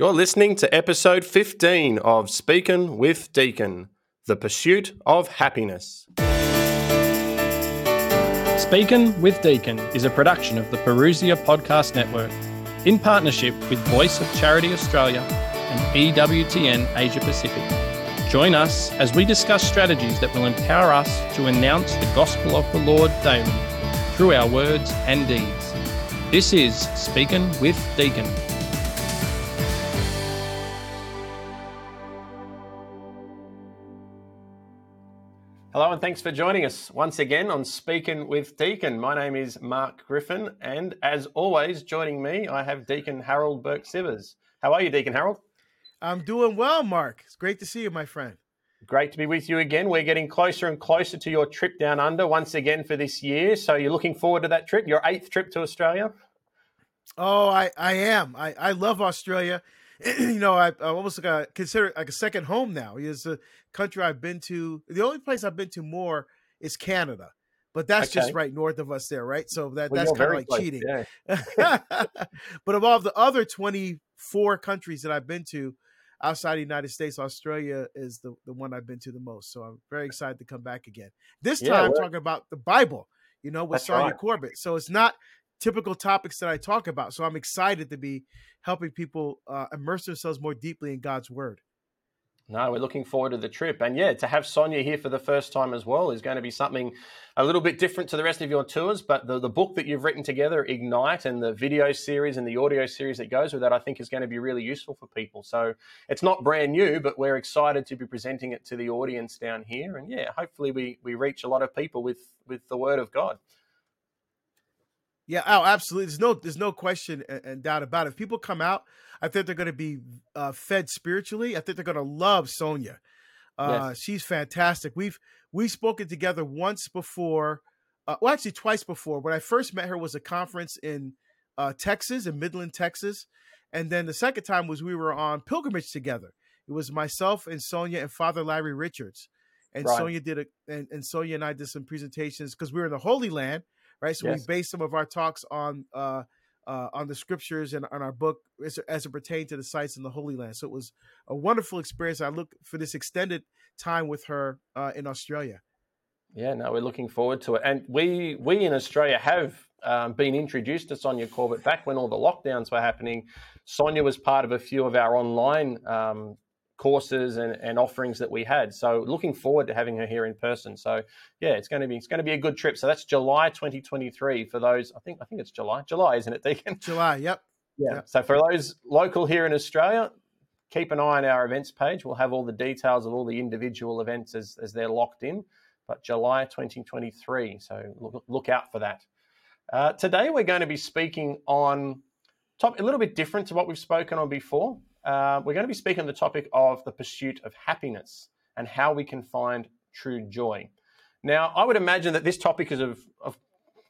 You're listening to episode 15 of Speaking with Deacon The Pursuit of Happiness. Speaking with Deacon is a production of the Parousia Podcast Network in partnership with Voice of Charity Australia and EWTN Asia Pacific. Join us as we discuss strategies that will empower us to announce the gospel of the Lord daily through our words and deeds. This is Speaking with Deacon. Hello, and thanks for joining us once again on Speaking with Deacon. My name is Mark Griffin, and as always, joining me, I have Deacon Harold Burke Sivers. How are you, Deacon Harold? I'm doing well, Mark. It's great to see you, my friend. Great to be with you again. We're getting closer and closer to your trip down under once again for this year. So you're looking forward to that trip, your eighth trip to Australia? Oh, I, I am. I, I love Australia. you know, I, I almost like a, consider like a second home now. It's a country I've been to. The only place I've been to more is Canada, but that's okay. just right north of us there, right? So that well, that's kind of like close, cheating. Yeah. but of all the other 24 countries that I've been to outside the United States, Australia is the, the one I've been to the most. So I'm very excited to come back again. This time yeah, talking about the Bible, you know, with Sonja right. Corbitt. So it's not typical topics that I talk about. So I'm excited to be helping people uh, immerse themselves more deeply in God's word. No, we're looking forward to the trip. And yeah, to have Sonja here for the first time as well is going to be something a little bit different to the rest of your tours. But the, the book that you've written together, Ignite, and the video series and the audio series that goes with that, I think is going to be really useful for people. So it's not brand new, but we're excited to be presenting it to the audience down here. And yeah, hopefully we, we reach a lot of people with, with the word of God. Yeah, oh, absolutely. There's no, there's no question and, and doubt about it. If people come out, I think they're going to be uh, fed spiritually. I think they're going to love Sonja. Uh, yes. She's fantastic. We've we've spoken together once before, uh, well, actually twice before. When I first met her was a conference in uh, Texas, in Midland, Texas, and then the second time was we were on pilgrimage together. It was myself and Sonja and Father Larry Richards, and right. Sonja did a and, and Sonja and I did some presentations because we were in the Holy Land right? So yes. we base some of our talks on uh, uh, on the scriptures and on our book as, as it pertained to the sites in the Holy Land. So it was a wonderful experience. I look for this extended time with her uh, in Australia. Yeah, no, we're looking forward to it, and we we in Australia have um, been introduced to Sonja Corbitt back when all the lockdowns were happening. Sonja was part of a few of our online um, courses and, and offerings that we had. So looking forward to having her here in person. So yeah, it's going to be it's going to be a good trip. So that's July 2023 for those. I think I think it's July. July, isn't it, Deacon? July. Yep. Yeah. Yep. So for those local here in Australia, keep an eye on our events page. We'll have all the details of all the individual events as, as they're locked in. But July 2023. So look, look out for that. Uh, today we're going to be speaking on top a little bit different to what we've spoken on before uh, we're going to be speaking on the topic of the pursuit of happiness and how we can find true joy. Now, I would imagine that this topic is of, of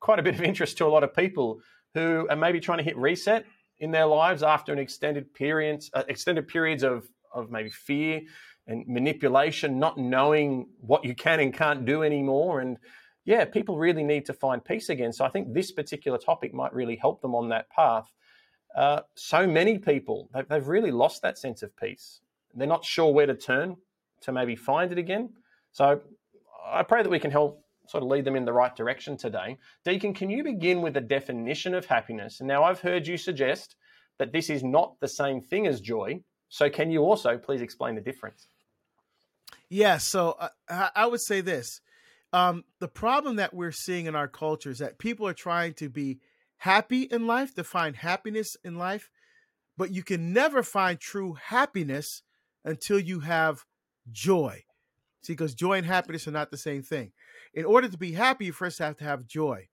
quite a bit of interest to a lot of people who are maybe trying to hit reset in their lives after an extended period, uh, extended periods of, of maybe fear and manipulation, not knowing what you can and can't do anymore. And yeah, people really need to find peace again. So I think this particular topic might really help them on that path. Uh, so many people, they've, they've really lost that sense of peace. They're not sure where to turn to maybe find it again. So I pray that we can help sort of lead them in the right direction today. Deacon, can you begin with a definition of happiness? And now I've heard you suggest that this is not the same thing as joy. So can you also please explain the difference? Yeah, so uh, I would say this. Um, the problem that we're seeing in our culture is that people are trying to be happy in life, to find happiness in life, but you can never find true happiness until you have joy. See, because joy and happiness are not the same thing. In order to be happy, you first have to have joy.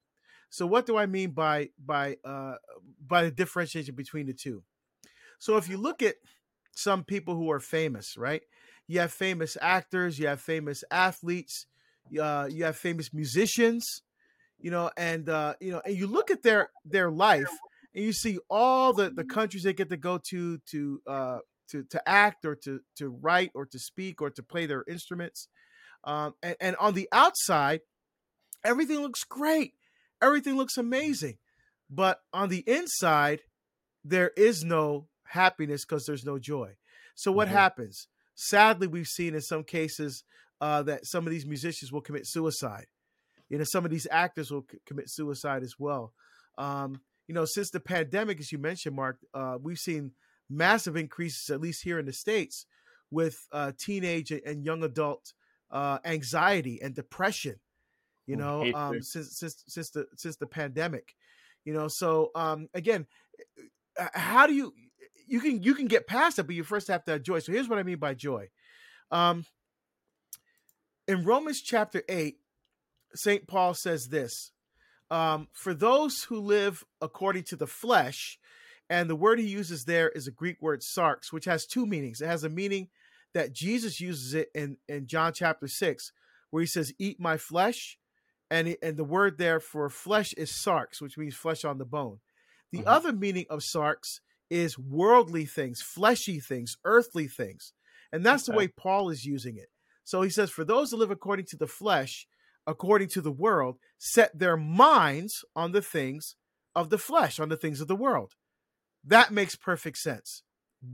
So, what do I mean by by uh, by the differentiation between the two? So, if you look at some people who are famous, right? You have famous actors, you have famous athletes, uh, you have famous musicians, you know, and uh, you know, and you look at their their life and you see all the the countries they get to go to to uh to to act or to to write or to speak or to play their instruments. Um, and, and on the outside, everything looks great. Everything looks amazing. But on the inside, there is no happiness because there's no joy. So what Mhm. happens? Sadly, we've seen in some cases uh, that some of these musicians will commit suicide you know some of these actors will c- commit suicide as well. Um, you know since the pandemic as you mentioned mark uh, we've seen massive increases at least here in the states with uh, teenage and young adult uh, anxiety and depression you oh, know um, since, since since the since the pandemic you know so um, again uh, uh, how do you you can you can get past it but you first have to have joy. So here's what i mean by joy. Um, in romans chapter 8 St. Paul says this um, For those who live according to the flesh, and the word he uses there is a Greek word sarx, which has two meanings. It has a meaning that Jesus uses it in, in John chapter 6, where he says, Eat my flesh. And, and the word there for flesh is sarx, which means flesh on the bone. The mm-hmm. other meaning of sarx is worldly things, fleshy things, earthly things. And that's okay. the way Paul is using it. So he says, For those who live according to the flesh, according to the world, set their minds on the things of the flesh, on the things of the world. That makes perfect sense.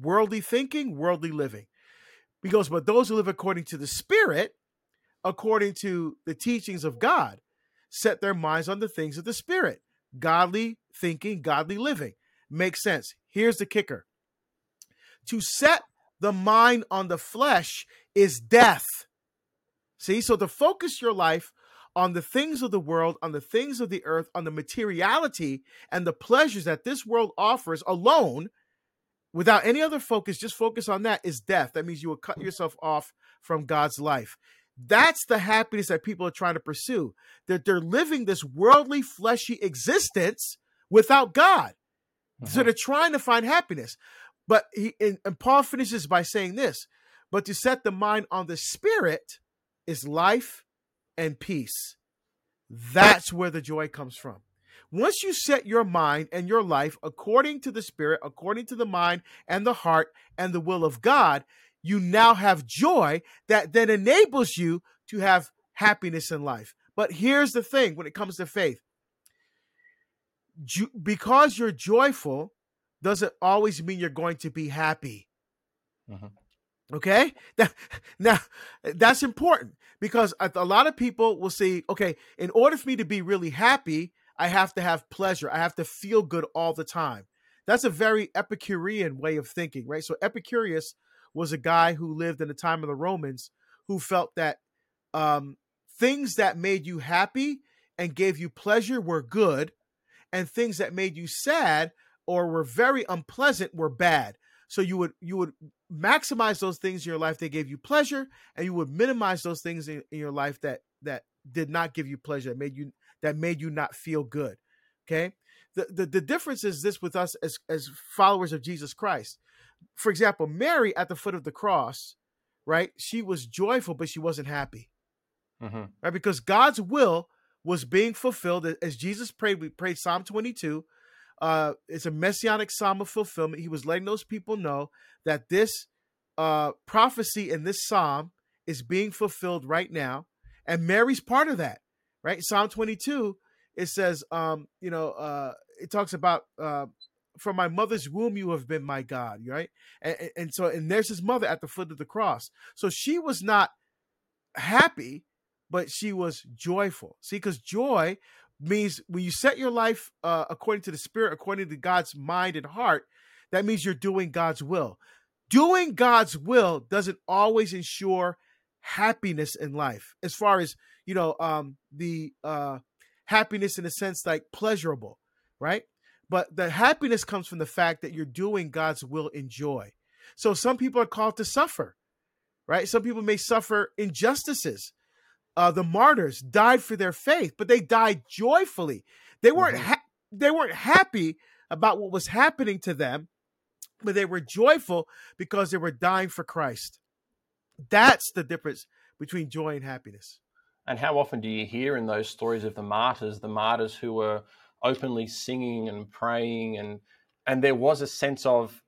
Worldly thinking, worldly living. Because, but those who live according to the Spirit, according to the teachings of God, set their minds on the things of the Spirit. Godly thinking, godly living. Makes sense. Here's the kicker to set the mind on the flesh is death. See, so to focus your life on the things of the world, on the things of the earth, on the materiality and the pleasures that this world offers alone, without any other focus, just focus on that is death. That means you will cut yourself off from God's life. That's the happiness that people are trying to pursue. That they're living this worldly, fleshy existence without God. So Mhm. they're trying to find happiness. But he and, and Paul finishes by saying this, but to set the mind on the spirit is life and peace. That's where the joy comes from. Once you set your mind and your life according to the spirit, according to the mind and the heart and the will of God, you now have joy that then enables you to have happiness in life. But here's the thing when it comes to faith because you're joyful doesn't always mean you're going to be happy. Mhm. Okay, that, now that's important because a, lot of people will say, okay, in order for me to be really happy, I have to have pleasure. I have to feel good all the time. That's a very Epicurean way of thinking, right? So Epicurus was a guy who lived in the time of the Romans who felt that um, things that made you happy and gave you pleasure were good, and things that made you sad or were very unpleasant were bad. So you would you would maximize those things in your life that gave you pleasure, and you would minimize those things in, in your life that that did not give you pleasure, that made you that made you not feel good. Okay. The, the the difference is this with us as as followers of Jesus Christ. For example, Mary at the foot of the cross, right? She was joyful, but she wasn't happy Mhm. right? Because God's will was being fulfilled as Jesus prayed. We prayed Psalm 22. Uh, it's a messianic psalm of fulfillment. He was letting those people know that this uh, prophecy in this psalm is being fulfilled right now, and Mary's part of that, right? Psalm 22 it says, um, you know, uh, it talks about uh, from my mother's womb you have been my God, right? And, and- and so, and there's his mother at the foot of the cross. So she was not happy, but she was joyful. See, because joy means when you set your life uh, according to the Spirit, according to God's mind and heart, that means you're doing God's will. Doing God's will doesn't always ensure happiness in life, as far as you know, um, the uh, happiness in a sense like pleasurable, right? But the happiness comes from the fact that you're doing God's will in joy. So some people are called to suffer, right? Some people may suffer injustices. Uh, the martyrs died for their faith, but they died joyfully. They weren't Mhm. ha- they weren't happy about what was happening to them, but they were joyful because they were dying for Christ. That's the difference between joy and happiness. And how often do you hear in those stories of the martyrs, the martyrs who were openly singing and praying, and and there was a sense of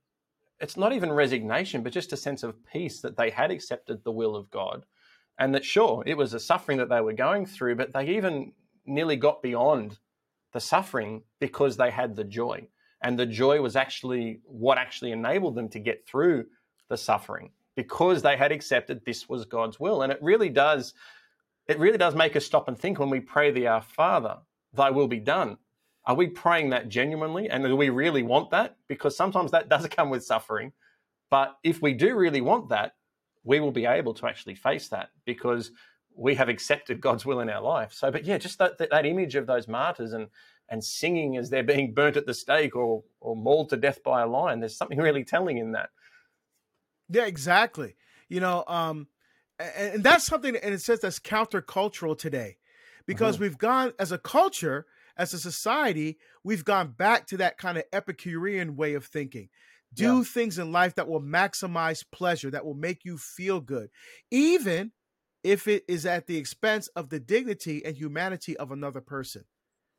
it's not even resignation, but just a sense of peace that they had accepted the will of God, and that sure it was a suffering that they were going through, but they even nearly got beyond the suffering because they had the joy. And the joy was actually what actually enabled them to get through the suffering because they had accepted this was God's will. And it really does, it really does make us stop and think when we pray the Our Father, thy will be done. Are we praying that genuinely? And do we really want that? Because sometimes that does come with suffering. But if we do really want that, we will be able to actually face that because we have accepted God's will in our life. So, but yeah, just that, that, that image of those martyrs and and singing as they're being burnt at the stake or or mauled to death by a lion. There's something really telling in that. Yeah, exactly. You know, um, and, and that's something, and it says that's countercultural today, because mm-hmm. we've gone as a culture, as a society, we've gone back to that kind of Epicurean way of thinking. Do yeah. things in life that will maximize pleasure, that will make you feel good, even if it is at the expense of the dignity and humanity of another person.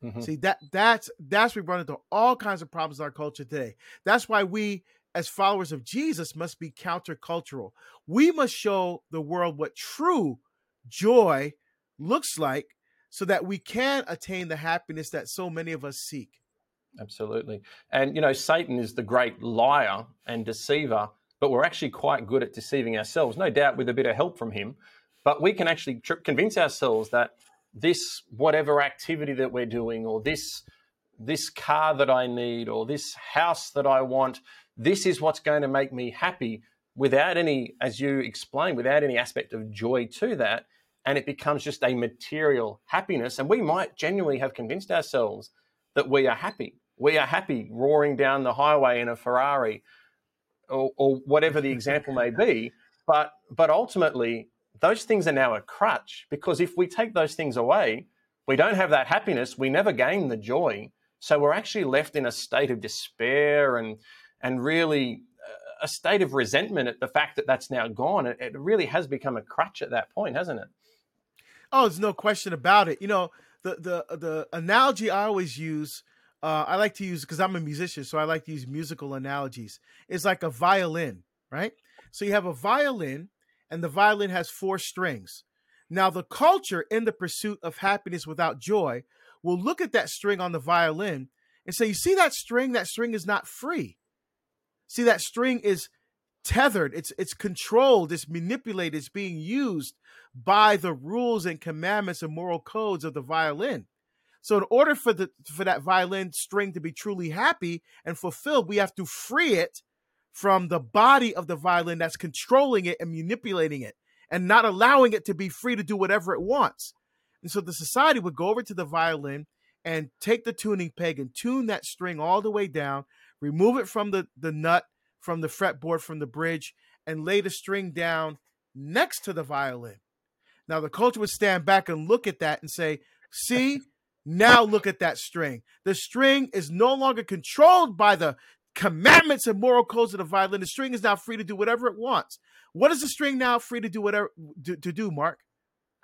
Mm-hmm. See that that's that's we run into all kinds of problems in our culture today. That's why we as followers of Jesus must be countercultural. We must show the world what true joy looks like so that we can attain the happiness that so many of us seek. Absolutely. And, you know, Satan is the great liar and deceiver, but we're actually quite good at deceiving ourselves, no doubt with a bit of help from him. But we can actually convince ourselves that this, whatever activity that we're doing, or this, this car that I need, or this house that I want, this is what's going to make me happy without any, as you explained, without any aspect of joy to that. And it becomes just a material happiness. And we might genuinely have convinced ourselves that we are happy. We are happy roaring down the highway in a Ferrari or, or whatever the example may be. But, but ultimately, those things are now a crutch because if we take those things away, we don't have that happiness. We never gain the joy. So we're actually left in a state of despair and and really uh, a state of resentment at the fact that that's now gone. It, it really has become a crutch at that point, hasn't it? Oh, there's no question about it. You know, the the the analogy I always use, uh, I like to use because I'm a musician, so I like to use musical analogies. It's like a violin, right? So you have a violin, and the violin has four strings. Now, the culture in the pursuit of happiness without joy will look at that string on the violin and say, "You see that string? That string is not free." See, that string is tethered, it's it's controlled, it's manipulated, it's being used by the rules and commandments and moral codes of the violin. So in order for the for that violin string to be truly happy and fulfilled, we have to free it from the body of the violin that's controlling it and manipulating it and not allowing it to be free to do whatever it wants. And so the society would go over to the violin and take the tuning peg and tune that string all the way down remove it from the, the nut, from the fretboard, from the bridge, and lay the string down next to the violin. Now, the culture would stand back and look at that and say, See, now look at that string. The string is no longer controlled by the commandments and moral codes of the violin. The string is now free to do whatever it wants. What is the string now free to do whatever to, to do, Mark?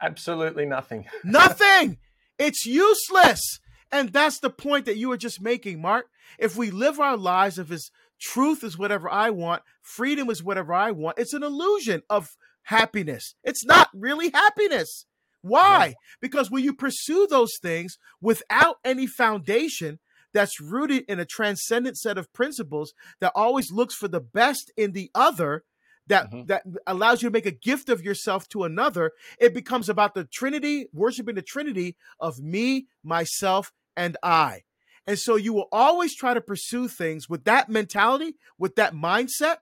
Absolutely nothing. nothing. It's useless. And that's the point that you were just making, Mark. If we live our lives, if it's truth is whatever I want, freedom is whatever I want, it's an illusion of happiness. It's not really happiness. Why? Yeah. Because when you pursue those things without any foundation that's rooted in a transcendent set of principles that always looks for the best in the other, that mm-hmm. that allows you to make a gift of yourself to another, it becomes about the Trinity, worshiping the Trinity of me, myself, and I. And so you will always try to pursue things with that mentality, with that mindset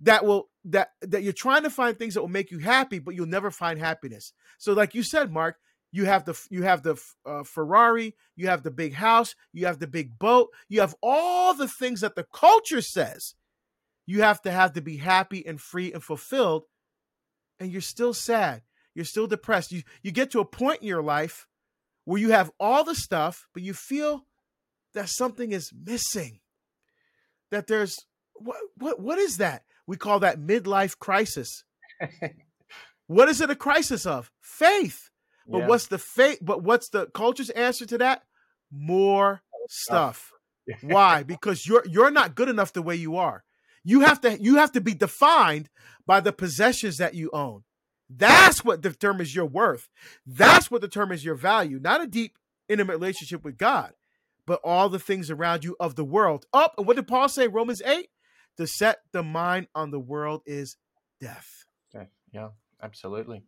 that will that that you're trying to find things that will make you happy, but you'll never find happiness. So like you said, Mark, you have the you have the uh, Ferrari, you have the big house, you have the big boat, you have all the things that the culture says you have to have to be happy and free and fulfilled, and you're still sad. You're still depressed. You you get to a point in your life where you have all the stuff, but you feel that something is missing. That there's what what what is that? We call that midlife crisis. what is it a crisis of? Faith. But yeah. what's the faith? But what's the culture's answer to that? More stuff. Why? Because you're you're not good enough the way you are. You have to you have to be defined by the possessions that you own. That's what determines your worth. That's what determines your value, not a deep, intimate relationship with God, but all the things around you of the world. Up, and what did Paul say? Romans 8? To set the mind on the world is death. Yeah, absolutely.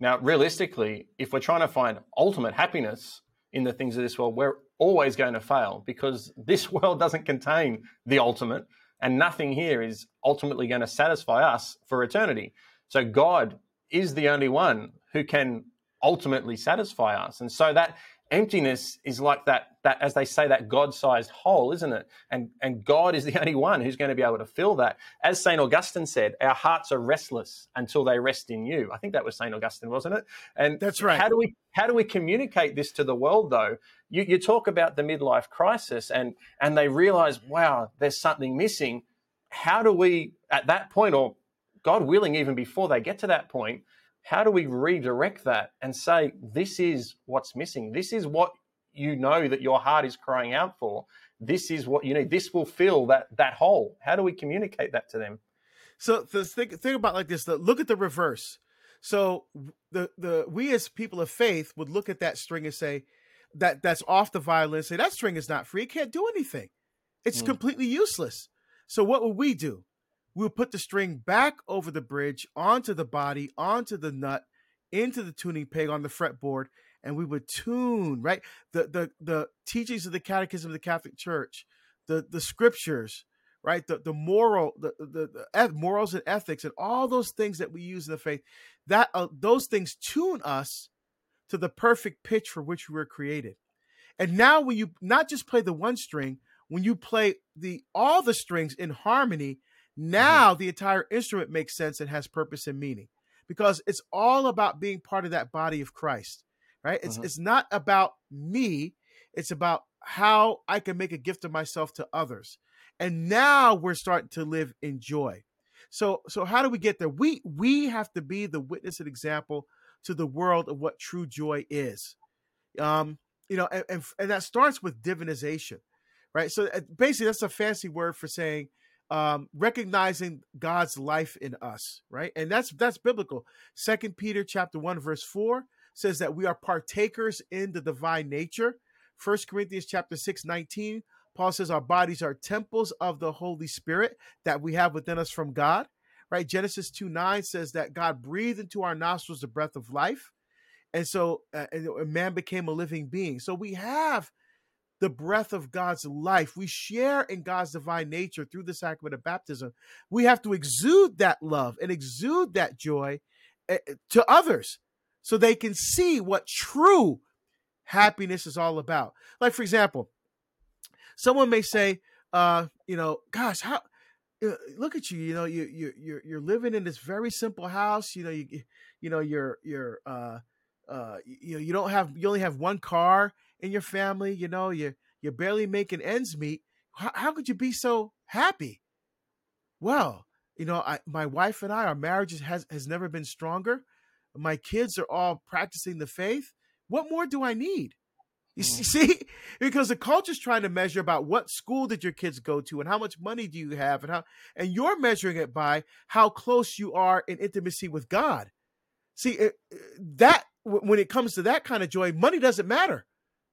Now, realistically, if we're trying to find ultimate happiness in the things of this world, we're always going to fail because this world doesn't contain the ultimate, and nothing here is ultimately going to satisfy us for eternity. So, God is the only one who can ultimately satisfy us. And so that emptiness is like that that as they say that god-sized hole isn't it? And and god is the only one who's going to be able to fill that. As st augustine said our hearts are restless until they rest in you. I think that was st augustine wasn't it? And that's right. how do we how do we communicate this to the world though? You, you talk about the midlife crisis and and they realize wow there's something missing. How do we at that point or god willing even before they get to that point how do we redirect that and say this is what's missing. This is what you know that your heart is crying out for. This is what you need. This will fill that that hole. How do we communicate that to them? So the think, think about like this the, look at the reverse. So the the we as people of faith would look at that string and say that that's off the violin say that string is not free. It can't do anything. It's mm. completely useless. So what would we do we'll put the string back over the bridge onto the body, onto the nut, into the tuning peg on the fretboard, and we would tune right the the the teachings of the Catechism of the Catholic Church, the the scriptures, right the the moral the the, the morals and ethics and all those things that we use in the faith, that uh, those things tune us to the perfect pitch for which we were created. And now when you not just play the one string, when you play the all the strings in harmony. Now mm-hmm. the entire instrument makes sense and has purpose and meaning because it's all about being part of that body of Christ, right? It's mm-hmm. it's not about me, it's about how I can make a gift of myself to others. And now we're starting to live in joy. So so how do we get there? We we have to be the witness and example to the world of what true joy is. Um, you know, and, and, and that starts with divinization, right? So uh, basically, that's a fancy word for saying um, recognizing God's life in us, right? And that's that's biblical. Second Peter chapter one verse four says that we are partakers in the divine nature. First Corinthians chapter 6, 19, Paul says our bodies are temples of the Holy Spirit that we have within us from God. Right? Genesis 2 9 says that God breathed into our nostrils the breath of life. And so uh, and man became a living being. So we have the breath of God's life. We share in God's divine nature through the sacrament of baptism. We have to exude that love and exude that joy eh, eh, to others so they can see what true happiness is all about. Like, for example, someone may say, uh, you know, gosh, how uh, look at you you know you you you're you're living in this very simple house you know you you know you're you're uh uh you know you don't have you only have one car in your family, you know, you you're barely making ends meet. How, how could you be so happy? Well, you know, I, my wife and I, our marriage has has never been stronger. My kids are all practicing the faith. What more do I need? You mm. see, because the culture's trying to measure about what school did your kids go to and how much money do you have and how and you're measuring it by how close you are in intimacy with God. See, that when it comes to that kind of joy, money doesn't matter.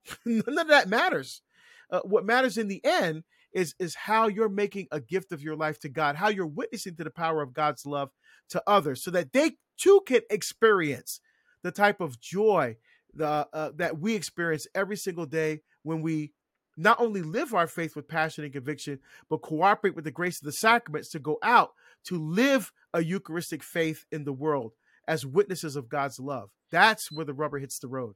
None of that matters. Uh, what matters in the end is is how you're making a gift of your life to God, how you're witnessing to the power of God's love to others, so that they too can experience the type of joy the, uh, that we experience every single day when we not only live our faith with passion and conviction, but cooperate with the grace of the sacraments to go out to live a Eucharistic faith in the world as witnesses of God's love. That's where the rubber hits the road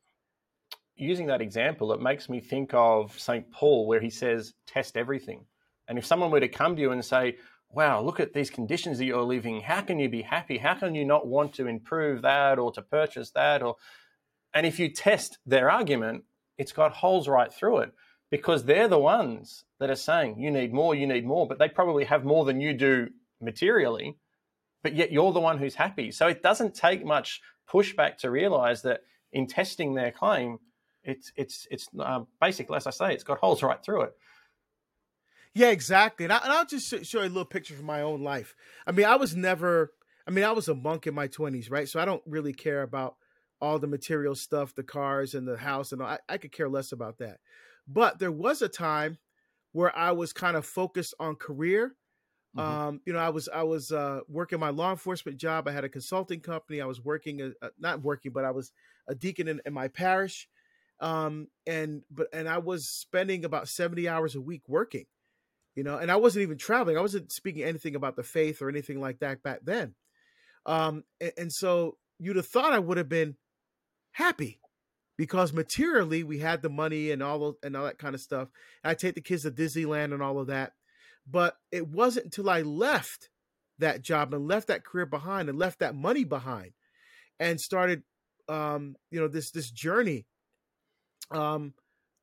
using that example, it makes me think of St. Paul, where he says, test everything. And if someone were to come to you and say, wow, look at these conditions that you're living, how can you be happy? How can you not want to improve that or to purchase that? Or and if you test their argument, it's got holes right through it because they're the ones that are saying you need more, you need more, but they probably have more than you do materially, but yet you're the one who's happy. So it doesn't take much pushback to realize that in testing their claim, it's it's it's uh, basically, as I say, it's got holes right through it. Yeah, exactly. And, I, will just show you a little picture from my own life. I mean, I was never. I mean, I was a monk in my twenties, right? So I don't really care about all the material stuff, the cars and the house, and all. I, I could care less about that. But there was a time where I was kind of focused on career. Mm-hmm. Um, you know, I was I was uh, working my law enforcement job. I had a consulting company. I was working, uh, uh, not working, but I was a deacon in, in my parish, um, and but and I was spending about seventy hours a week working. You know, and I wasn't even traveling. I wasn't speaking anything about the faith or anything like that back then. Um, and, and so you'd have thought I would have been happy because materially we had the money and all and all that kind of stuff. I take the kids to Disneyland and all of that, but it wasn't until I left that job and left that career behind and left that money behind and started um you know this this journey um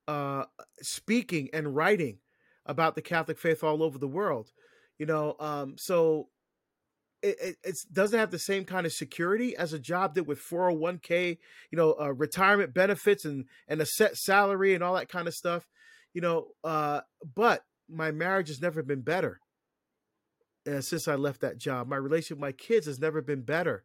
uh speaking and writing about the catholic faith all over the world you know um so it, it doesn't have the same kind of security as a job did with 401k, you know, uh, retirement benefits and and a set salary and all that kind of stuff, you know. Uh, but my marriage has never been better uh, since I left that job. My relationship with my kids has never been better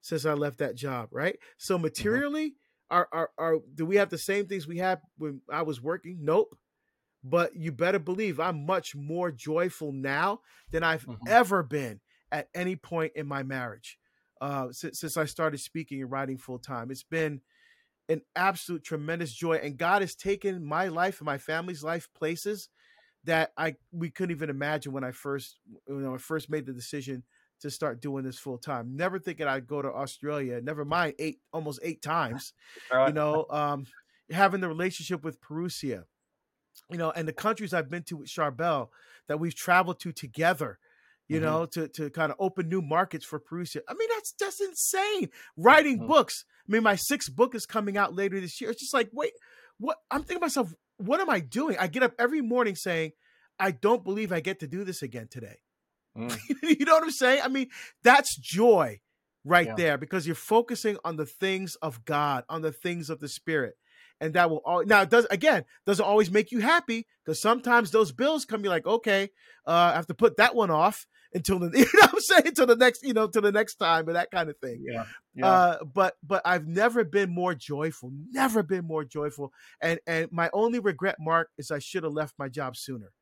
since I left that job. Right. So mm-hmm. materially, mm-hmm. Are, are are do we have the same things we had when I was working? Nope. But you better believe I'm much more joyful now than I've mm-hmm. ever been at any point in my marriage uh, since, since I started speaking and writing full time. It's been an absolute tremendous joy, and God has taken my life and my family's life places that I we couldn't even imagine when I first you know I first made the decision to start doing this full time. Never thinking I'd go to Australia. Never mind eight almost eight times. Right. You know, um, having the relationship with Parousia, you know, and the countries I've been to with Charbel that we've traveled to together you mm-hmm. know, to to kind of open new markets for Parousia. I mean, that's just insane. Writing mm-hmm. books. I mean, my sixth book is coming out later this year. It's just like, wait, what? I'm thinking myself, what am I doing? I get up every morning saying, I don't believe I get to do this again today. Mm. you know what I'm saying? I mean, that's joy right yeah. there because you're focusing on the things of God, on the things of the Spirit. And that will all now it does again doesn't always make you happy because sometimes those bills come. You're like, okay, uh, I have to put that one off until the you know I'm saying until the next you know to the next time and that kind of thing. Yeah. yeah. Uh, but but I've never been more joyful. Never been more joyful. And and my only regret, Mark, is I should have left my job sooner.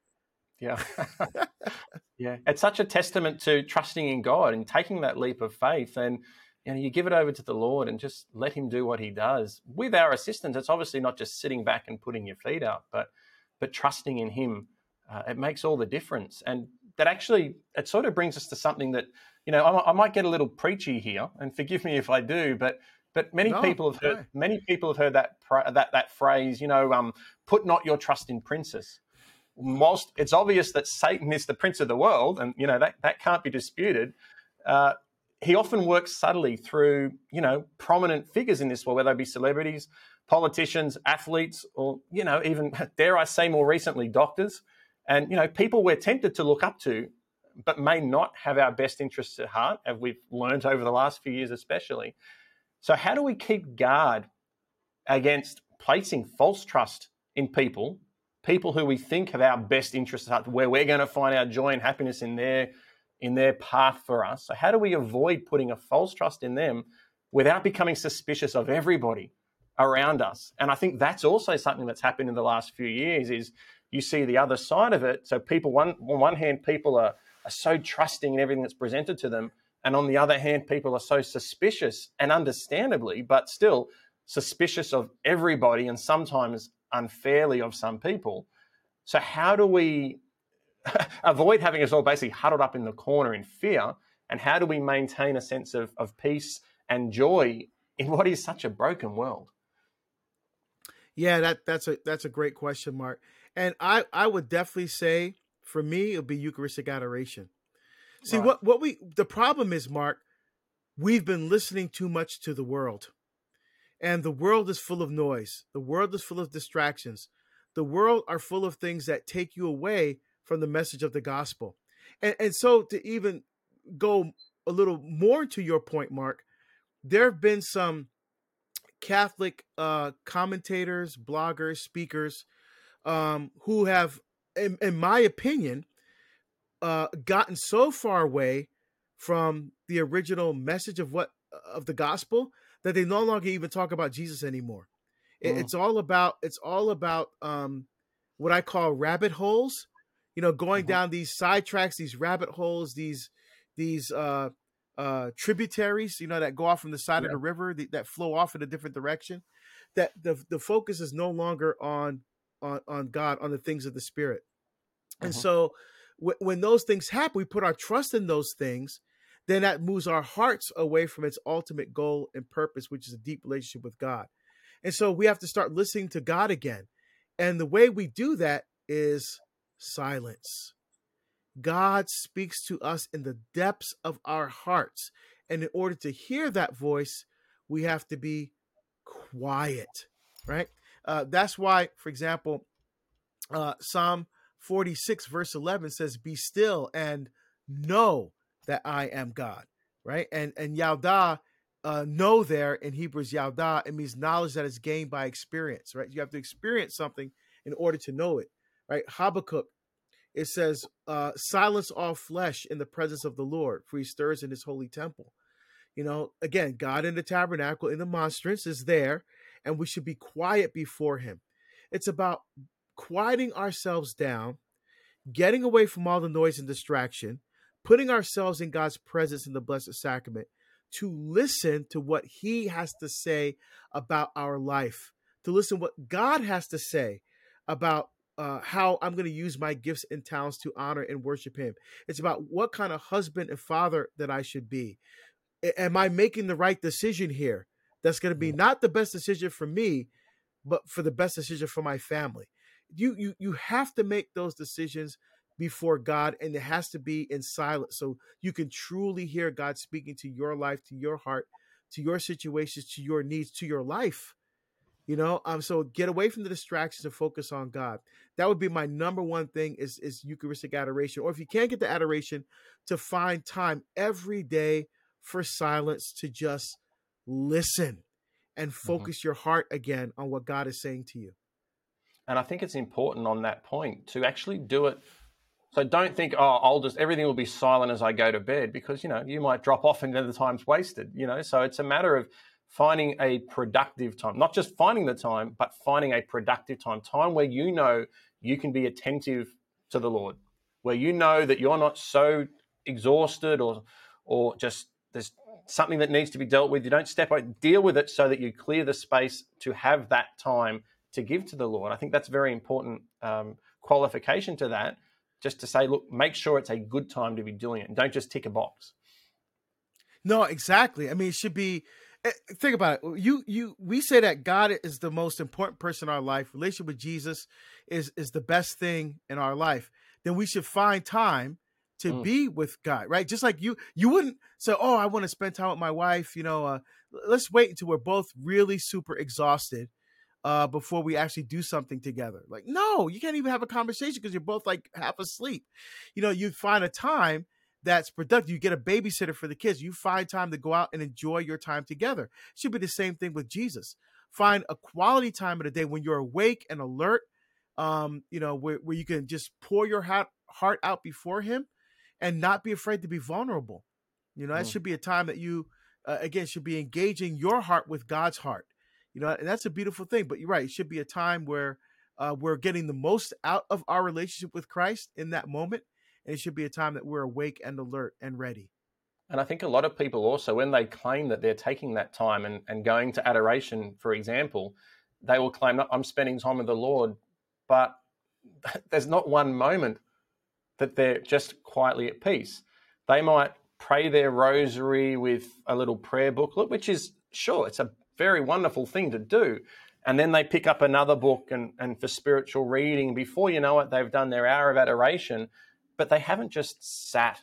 Yeah. yeah. It's such a testament to trusting in God and taking that leap of faith and you know, you give it over to the Lord and just let him do what he does. With our assistance, it's obviously not just sitting back and putting your feet up, but but trusting in him. Uh, it makes all the difference. And that actually it sort of brings us to something that you know I, I might get a little preachy here, and forgive me if I do, but but many no, people have heard no. many people have heard that that that phrase. You know, um, put not your trust in princes. Whilst it's obvious that Satan is the prince of the world, and you know that that can't be disputed. Uh, he often works subtly through, you know, prominent figures in this world, whether they be celebrities, politicians, athletes, or you know, even dare I say more recently, doctors. And, you know, people we're tempted to look up to, but may not have our best interests at heart, as we've learned over the last few years, especially. So, how do we keep guard against placing false trust in people, people who we think have our best interests at where we're going to find our joy and happiness in their in their path for us? So, how do we avoid putting a false trust in them without becoming suspicious of everybody around us? And I think that's also something that's happened in the last few years. Is you see the other side of it. So people, one on one hand, people are, are so trusting in everything that's presented to them, and on the other hand, people are so suspicious and understandably, but still suspicious of everybody and sometimes unfairly of some people. So how do we avoid having us all basically huddled up in the corner in fear? And how do we maintain a sense of, of peace and joy in what is such a broken world? Yeah, that that's a that's a great question, Mark. And I, I would definitely say for me, it'll be Eucharistic adoration. See right. what what we the problem is, Mark, we've been listening too much to the world. And the world is full of noise. The world is full of distractions. The world are full of things that take you away from the message of the gospel. And and so to even go a little more to your point, Mark, there have been some Catholic uh, commentators, bloggers, speakers um, who have, in, in my opinion, uh, gotten so far away from the original message of what of the gospel that they no longer even talk about Jesus anymore. It, Mm. It's all about it's all about um, what I call rabbit holes. You know, going Mhm. down these side tracks, these rabbit holes, these these uh, uh, tributaries. You know, that go off from the side of the river th- that flow off in a different direction. That the the focus is no longer on on on God, on the things of the spirit. And Mhm. so wh- when those things happen, we put our trust in those things, then that moves our hearts away from its ultimate goal and purpose, which is a deep relationship with God. And so we have to start listening to God again. And the way we do that is silence. God speaks to us in the depths of our hearts. And in order to hear that voice, we have to be quiet, right? Uh, that's why, for example, uh, Psalm 46, verse 11 says, Be still and know that I am God, right? And and yada, uh, know there in Hebrews, yada, it means knowledge that is gained by experience, right? You have to experience something in order to know it, right? Habakkuk, it says, uh, Silence all flesh in the presence of the Lord, for he stirs in his holy temple. You know, again, God in the tabernacle, in the monstrance is there, and we should be quiet before him. It's about quieting ourselves down, getting away from all the noise and distraction, putting ourselves in God's presence in the Blessed Sacrament to listen to what He has to say about our life, to listen what God has to say about uh, how I'm going to use my gifts and talents to honor and worship Him. It's about what kind of husband and father that I should be. A- Am I making the right decision here? That's going to be not the best decision for me, but for the best decision for my family you you you have to make those decisions before God and it has to be in silence so you can truly hear God speaking to your life to your heart to your situations to your needs to your life you know? Um so get away from the distractions and focus on God. That would be my number one thing is is eucharistic adoration or if you can't get the adoration to find time every day for silence to just listen and focus your heart again on what God is saying to you. And I think it's important on that point to actually do it. So don't think, oh, I'll just everything will be silent as I go to bed because you know you might drop off and then the time's wasted. You know, so it's a matter of finding a productive time, not just finding the time, but finding a productive time, time where you know you can be attentive to the Lord, where you know that you're not so exhausted or or just there's something that needs to be dealt with. You don't step out, deal with it so that you clear the space to have that time to give to the Lord. I think that's very important um, qualification to that. Just to say, look, make sure it's a good time to be doing it, and don't just tick a box. No, exactly. I mean, it should be. eh, Think about it. You, you. We say that God is the most important person in our life. Relationship with Jesus is is the best thing in our life. Then we should find time to Mm. be with God, right? Just like you, you wouldn't say, "Oh, I want to spend time with my wife." You know, uh, let's wait until we're both really super exhausted uh, before we actually do something together. Like, no, you can't even have a conversation because you're both like half asleep. You know, you find a time that's productive. You get a babysitter for the kids. You find time to go out and enjoy your time together. It should be the same thing with Jesus. Find a quality time of the day when you're awake and alert. Um, you know, where, where you can just pour your heart, heart out before Him, and not be afraid to be vulnerable. You know, that Mm. should be a time that you, uh, again, should be engaging your heart with God's heart. You know, and that's a beautiful thing. But you're right; it should be a time where uh, we're getting the most out of our relationship with Christ in that moment, and it should be a time that we're awake and alert and ready. And I think a lot of people also, when they claim that they're taking that time and, and going to adoration, for example, they will claim, I'm spending time with the Lord, but there's not one moment that they're just quietly at peace. They might pray their rosary with a little prayer booklet, which is sure, it's a very wonderful thing to do. And then they pick up another book and, and for spiritual reading. Before you know it, they've done their hour of adoration, but they haven't just sat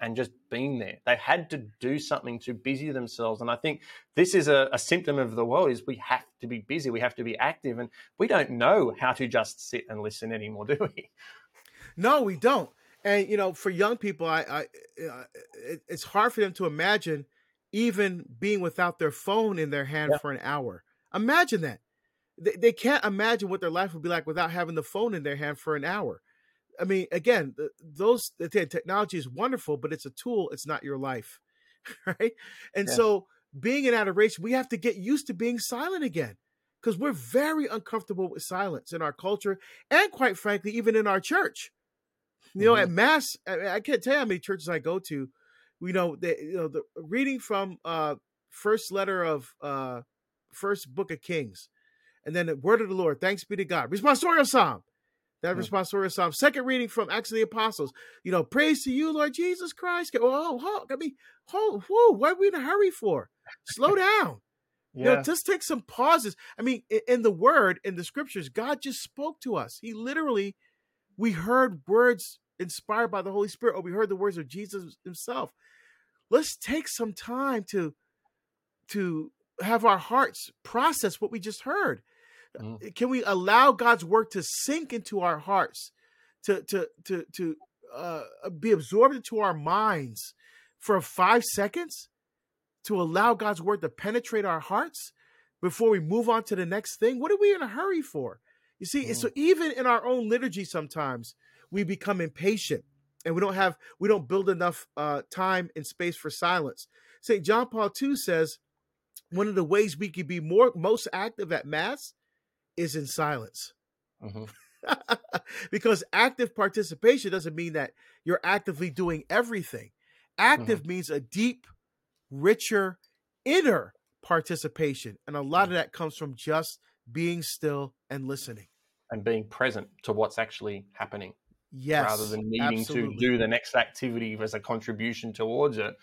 and just been there. They had to do something to busy themselves. And I think this is a, a, symptom of the world is we have to be busy, we have to be active, and we don't know how to just sit and listen anymore, do we? No, we don't. And you know, for young people, I, I uh, it, it's hard for them to imagine even being without their phone in their hand Yeah. for an hour. Imagine that. They, they can't imagine what their life would be like without having the phone in their hand for an hour. I mean, again, th- those the technology is wonderful, but it's a tool. It's not your life, right? And Yeah. so, being in adoration, we have to get used to being silent again, because we're very uncomfortable with silence in our culture and quite frankly even in our church you know mm-hmm. at mass I, I, can't tell you how many churches i go to you know they you know the reading from uh first letter of uh first book of kings and then the word of the lord thanks be to god responsorial psalm that mm-hmm. responsorial psalm second reading from acts of the apostles you know praise to you lord jesus christ oh, oh i mean oh whoa what are we in a hurry for slow down yeah. You know, just take some pauses. I mean, in the word, in the scriptures, God just spoke to us. He literally, we heard words inspired by the Holy Spirit, or we heard the words of Jesus himself. Let's take some time to to have our hearts process what we just heard. Mm. Can we allow God's word to sink into our hearts, to to to to uh, be absorbed into our minds for five seconds? to allow God's word to penetrate our hearts before we move on to the next thing? What are we in a hurry for? You see, mm. so even in our own liturgy, sometimes we become impatient and we don't have we don't build enough uh, time and space for silence. St. John Paul II says one of the ways we can be more most active at mass is in silence. Mm-hmm. because active participation doesn't mean that you're actively doing everything. Active mm-hmm. means a deep richer inner participation. And a lot of that comes from just being still and listening. And being present to what's actually happening. Yes. Rather than needing absolutely. to do the next activity as a contribution towards it.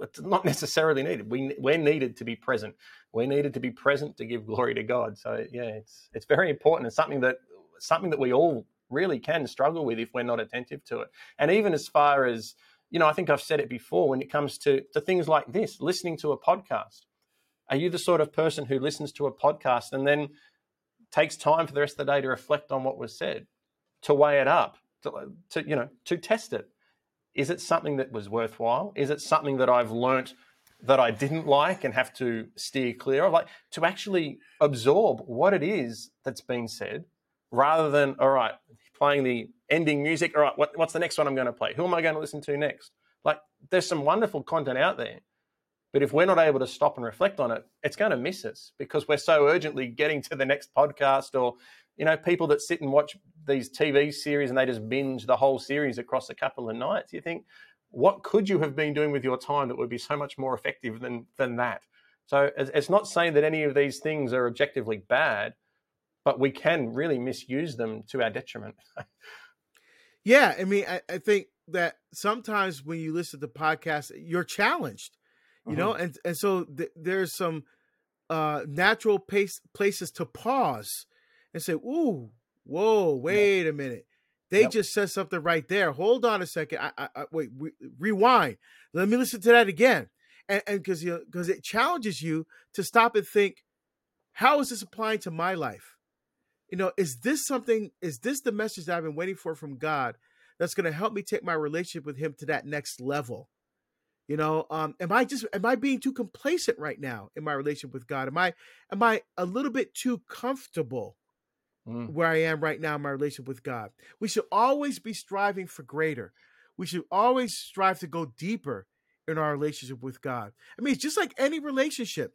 It's not necessarily needed. We we're needed to be present. We're needed to be present to give glory to God. So yeah, it's it's very important. It's something that something that we all really can struggle with if we're not attentive to it. And even as far as you know, I think I've said it before when it comes to, to things like this, listening to a podcast. Are you the sort of person who listens to a podcast and then takes time for the rest of the day to reflect on what was said, to weigh it up, to, uh, to you know, to test it? Is it something that was worthwhile? Is it something that I've learnt that I didn't like and have to steer clear of? Like to actually absorb what it is that's been said rather than, all right, playing the ending music. All right, what, what's the next one I'm going to play? Who am I going to listen to next? Like, there's some wonderful content out there. But if we're not able to stop and reflect on it, it's going to miss us because we're so urgently getting to the next podcast or, you know, people that sit and watch these TV series and they just binge the whole series across a couple of nights. You think, what could you have been doing with your time that would be so much more effective than, than that? So it's not saying that any of these things are objectively bad, but we can really misuse them to our detriment. yeah, I mean, I, I, think that sometimes when you listen to podcasts, you're challenged, you mm-hmm. know, and and so th- there's some uh, natural pace, places to pause and say, "Ooh, whoa, wait yeah. a minute." They yep. just said something right there. Hold on a second. I, I, I wait. Re- rewind. Let me listen to that again. And because you because it challenges you to stop and think, how is this applying to my life? you know, is this something, is this the message that I've been waiting for from God that's going to help me take my relationship with Him to that next level? You know, um, am I just am I being too complacent right now in my relationship with God? Am I am I a little bit too comfortable mm. where I am right now in my relationship with God? We should always be striving for greater. We should always strive to go deeper in our relationship with God. I mean, it's just like any relationship.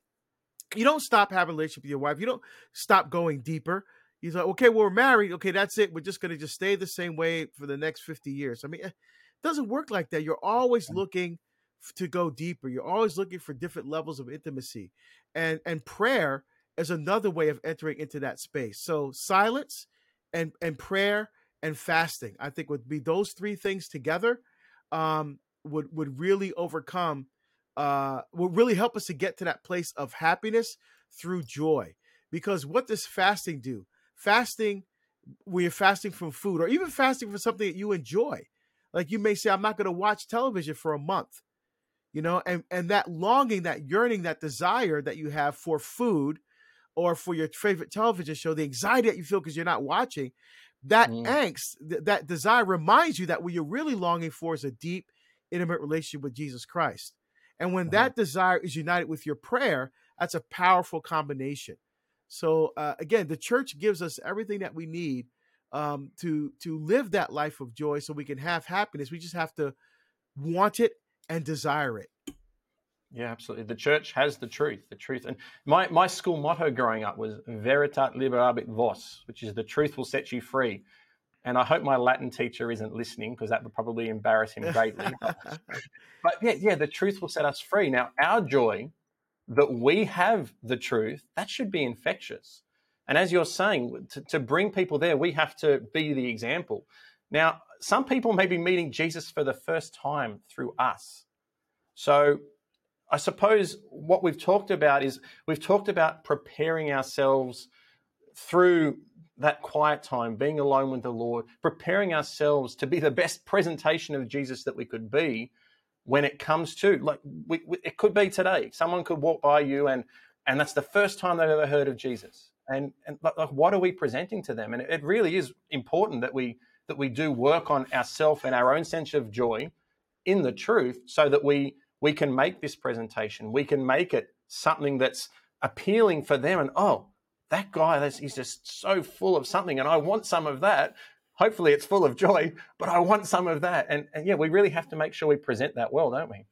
You don't stop having a relationship with your wife. You don't stop going deeper. He's like, okay, well, we're married. Okay, that's it. We're just going to just stay the same way for the next 50 years. I mean, it doesn't work like that. You're always looking to go deeper. You're always looking for different levels of intimacy. And and prayer is another way of entering into that space. So silence and and prayer and fasting, I think would be those three things together um would would really overcome uh would really help us to get to that place of happiness through joy. Because what does fasting do? fasting when you're fasting from food or even fasting for something that you enjoy. Like you may say, I'm not going to watch television for a month, you know, and, and that longing, that yearning, that desire that you have for food or for your favorite television show, the anxiety that you feel because you're not watching, that mm. angst, th- that desire reminds you that what you're really longing for is a deep, intimate relationship with Jesus Christ. And when mm-hmm. that desire is united with your prayer, that's a powerful combination. So uh, again, the church gives us everything that we need um, to to live that life of joy, so we can have happiness. We just have to want it and desire it. Yeah, absolutely. The church has the truth, the truth. And my, my school motto growing up was Veritas liberabit vos, which is the truth will set you free. And I hope my Latin teacher isn't listening because that would probably embarrass him greatly. but yeah, yeah, the truth will set us free. Now, our joy that we have the truth, that should be infectious. And as you're saying, to, to bring people there, we have to be the example. Now, some people may be meeting Jesus for the first time through us. So I suppose what we've talked about is we've talked about preparing ourselves through that quiet time, being alone with the Lord, preparing ourselves to be the best presentation of Jesus that we could be when it comes to like we, we, it could be today. Someone could walk by you and and that's the first time they've ever heard of Jesus. And and like, like what are we presenting to them? And it, it really is important that we that we do work on ourselves and our own sense of joy in the truth so that we we can make this presentation. We can make it something that's appealing for them. And oh that guy that's, he's just so full of something and i want some of that. Hopefully it's full of joy but i want some of that. And, and yeah we really have to make sure we present that well don't we?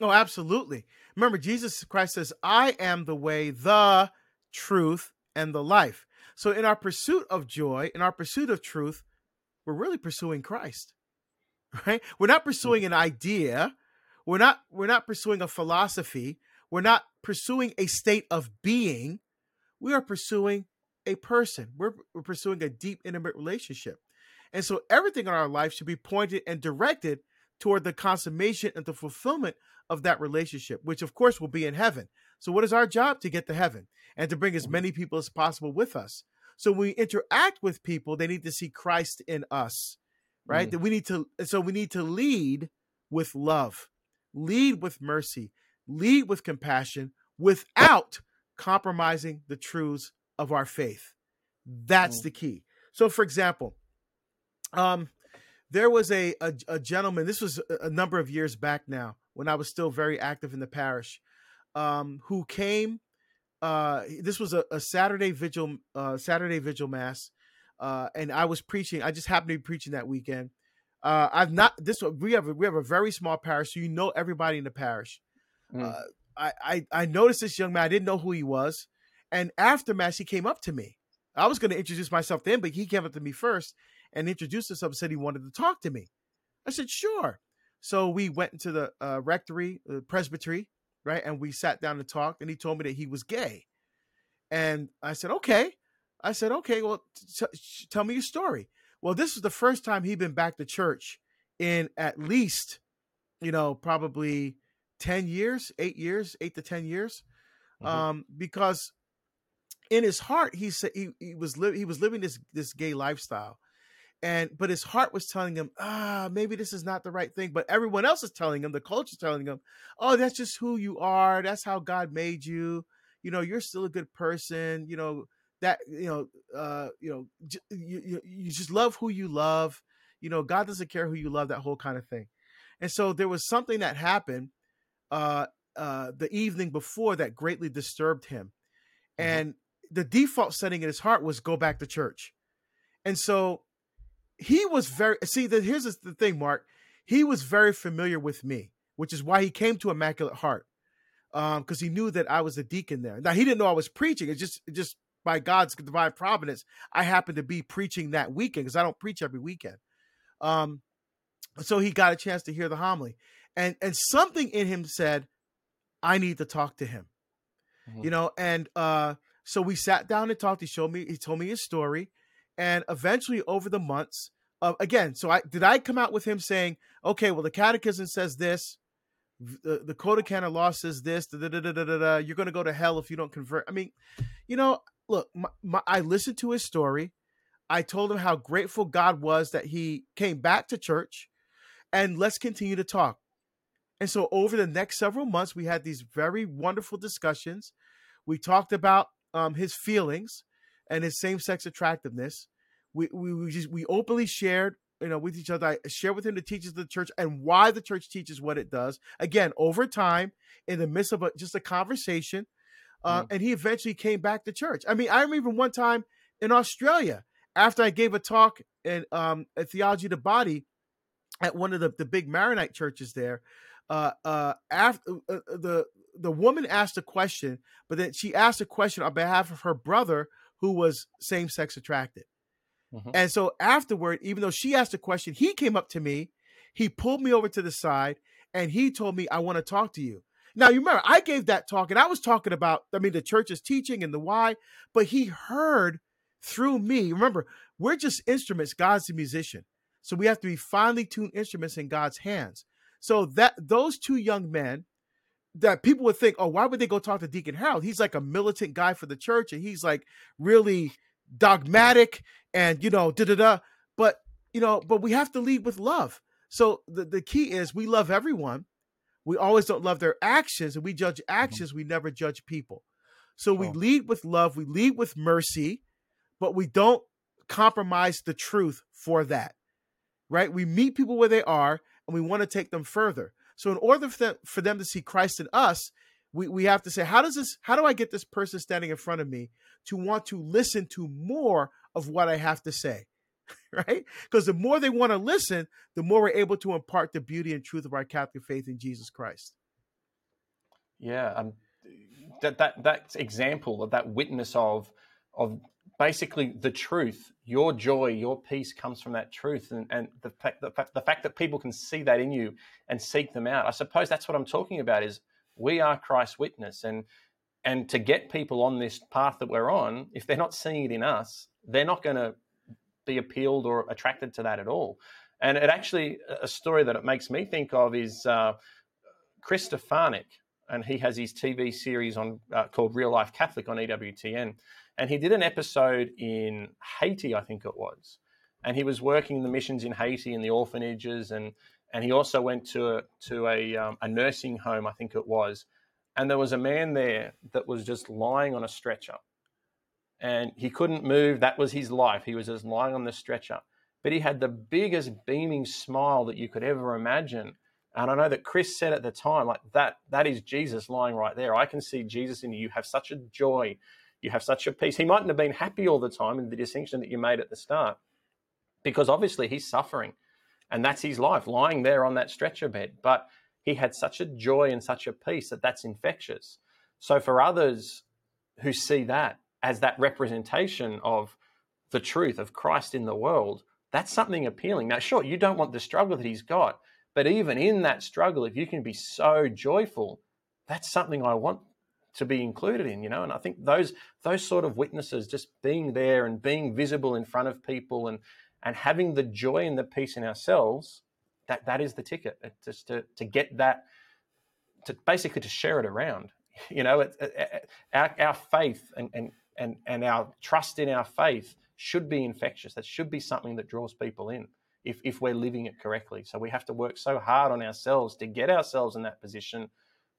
Oh absolutely. Remember jesus christ says i am the way the truth and the life. So in our pursuit of joy in our pursuit of truth we're really pursuing christ right? We're not pursuing an idea we're not we're not pursuing a philosophy. We're not pursuing a state of being. We are pursuing a person. We're, we're pursuing a deep, intimate relationship. And so everything in our life should be pointed and directed toward the consummation and the fulfillment of that relationship, which of course will be in heaven. So, what is our job? To get to heaven and to bring as many people as possible with us. So, when we interact with people, they need to see Christ in us, right? Mm. That we need to, so we need to lead with love lead with mercy, lead with compassion without compromising the truths of our faith. That's mm. the key. So, for example, um, there was a, a, a gentleman. This was a, a, number of years back now, when I was still very active in the parish, um, who came. Uh, this was a, a Saturday vigil, uh, Saturday vigil mass, uh, and I was preaching. I just happened to be preaching that weekend, uh, I've not this we have a, we have a very small parish, so you know everybody in the parish. Mm. Uh, I, I I noticed this young man. I didn't know who he was, and after mass, he came up to me. I was going to introduce myself to him, but he came up to me first and introduced himself and said he wanted to talk to me. I said sure. So we went into the uh, rectory, the presbytery, right, and we sat down and talked. And he told me that he was gay, and I said okay. I said okay. Well, t- t- tell me your story. Well, this was the first time he'd been back to church in at least, you know, probably 10 years, eight years, eight to 10 years. Mm-hmm. Um, because in his heart, he said he, he was li- he was living this this gay lifestyle. And but his heart was telling him, ah, maybe this is not the right thing. But everyone else is telling him, the culture's telling him, oh, that's just who you are. That's how God made you. You know, you're still a good person. You know, that you know uh you know you, you, you just love who you love you know god doesn't care who you love that whole kind of thing. And so there was something that happened uh uh the evening before that greatly disturbed him. Mm-hmm. and the default setting in his heart was go back to church. And so he was very see that here's the thing mark he was very familiar with me which is why he came to immaculate heart um because he knew that i was a deacon there. Now he didn't know i was preaching it just it just by God's divine providence, I happened to be preaching that weekend because I don't preach every weekend. Um, so he got a chance to hear the homily, and and something in him said, "I need to talk to him," mm-hmm. you know. And uh, so we sat down and talked. He showed me, he told me his story, and eventually over the months, uh, again, so I did I come out with him saying, "Okay, well the Catechism says this." The, the Code of Canon Law says this. Da, da, da, you're going to go to hell if you don't convert. I mean, you know, look, my, my, I listened to his story. I told him how grateful God was that he came back to church, and let's continue to talk. And so, over the next several months, we had these very wonderful discussions. We talked about um, his feelings and his same-sex attractiveness. We we we, just, we openly shared, you know, with each other. I shared with him the teachings of the church and why the church teaches what it does. Again, over time, in the midst of a, just a conversation, uh, mm. and he eventually came back to church. I mean, I remember one time in Australia after I gave a talk in um, a theology of the body. at one of the, the big Maronite churches there. Uh, uh, after uh, uh, the the woman asked a question, but then she asked a question on behalf of her brother who was same sex attracted. Mm-hmm. And so afterward, even though she asked a question, he came up to me, he pulled me over to the side, and he told me, I want to talk to you. Now, you remember, I gave that talk and I was talking about, I mean, the church's teaching and the why, but he heard through me. Remember, we're just instruments, God's the musician. So we have to be finely tuned instruments in God's hands. So that those two young men that people would think, oh, why would they go talk to Deacon Harold? He's like a militant guy for the church and he's like really dogmatic and you know, da da da. But you know, but we have to lead with love. So the, the key is we love everyone. We always don't love their actions, and we judge mm-hmm. actions, mm-hmm. we never judge people. So we lead with love, we lead with mercy, but we don't compromise the truth for that. Right? We meet people where they are and we want to take them further. So in order for them, for them to see Christ in us, we, we have to say, how does this, how do I get this person standing in front of me to want to listen to more of what I have to say? right? Because the more they want to listen, the more we're able to impart the beauty and truth of our Catholic faith in Jesus Christ. Yeah, um, that that that example of that witness of of basically the truth, your joy, your peace comes from that truth, and, and the fact the the fact that people can see that in you and seek them out. I suppose that's what I'm talking about. Is we are Christ's witness, and and to get people on this path that we're on, if they're not seeing it in us, they're not going to be appealed or attracted to that at all. And it actually, a story that it makes me think of is uh, Chris Stefanick, and he has his TV series on uh, called Real Life Catholic on EWTN. And he did an episode in Haiti, I think it was. And he was working the missions in Haiti and the orphanages, and and he also went to a, to a, um, a nursing home, I think it was. And there was a man there that was just lying on a stretcher and he couldn't move. That was his life. He was just lying on the stretcher. But he had the biggest beaming smile that you could ever imagine. And I know that Chris said at the time, like that, that is Jesus lying right there. I can see Jesus in you. You have such a joy. You have such a peace. He mightn't have been happy all the time in the distinction that you made at the start, because obviously he's suffering. And that's his life, lying there on that stretcher bed. But he had such a joy and such a peace that that's infectious. So for others who see that, as that representation of the truth of Christ in the world, that's something appealing. Now, sure, you don't want the struggle that he's got, but even in that struggle, if you can be so joyful, that's something I want to be included in, you know. And I think those those sort of witnesses, just being there and being visible in front of people and and having the joy and the peace in ourselves, that that is the ticket. It's just to to get that to basically to share it around. You know, it, it, our, our faith and, and and and our trust in our faith should be infectious. That should be something that draws people in if if we're living it correctly. So we have to work so hard on ourselves to get ourselves in that position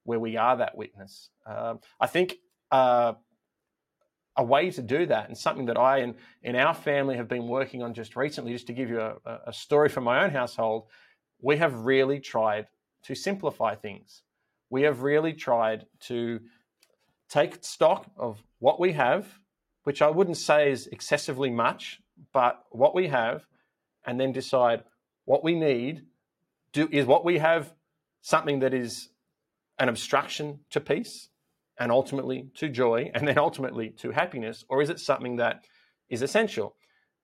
where we are that witness. Um, I think. Uh, a way to do that, and something that I and in our family have been working on just recently, just to give you a, a story from my own household, we have really tried to simplify things. We have really tried to take stock of what we have, which I wouldn't say is excessively much, but what we have, and then decide what we need. Do, is what we have something that is an obstruction to peace and ultimately to joy and then ultimately to happiness, or is it something that is essential?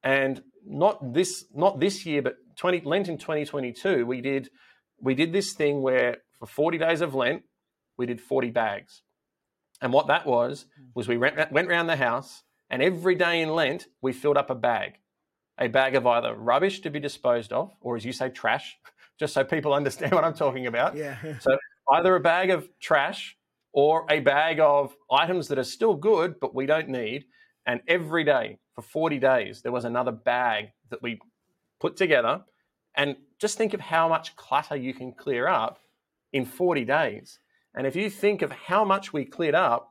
And not this not this year, but 20 Lent in 2022, we did we did this thing where for 40 days of Lent, we did 40 bags. And what that was, hmm. was we went, went around the house and every day in Lent, we filled up a bag. A bag of either rubbish to be disposed of, or as you say, trash, just so people understand what I'm talking about. Yeah. so either a bag of trash or a bag of items that are still good, but we don't need. And every day for 40 days, there was another bag that we put together. And just think of how much clutter you can clear up in 40 days. And if you think of how much we cleared up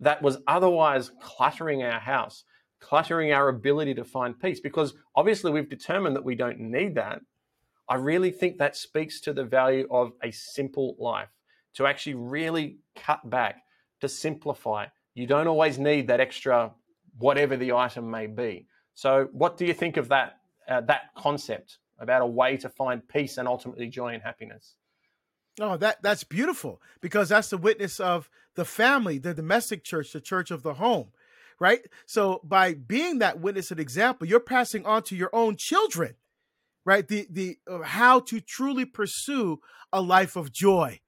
that was otherwise cluttering our house, cluttering our ability to find peace, because obviously we've determined that we don't need that. I really think that speaks to the value of a simple life, to actually really cut back, to simplify. You don't always need that extra, whatever the item may be. So, what do you think of that uh, that concept about a way to find peace and ultimately joy and happiness. Oh, that that's beautiful because that's the witness of the family, the domestic church, the church of the home, right? So by being that witness and example, you're passing on to your own children, right? The the uh, how to truly pursue a life of joy,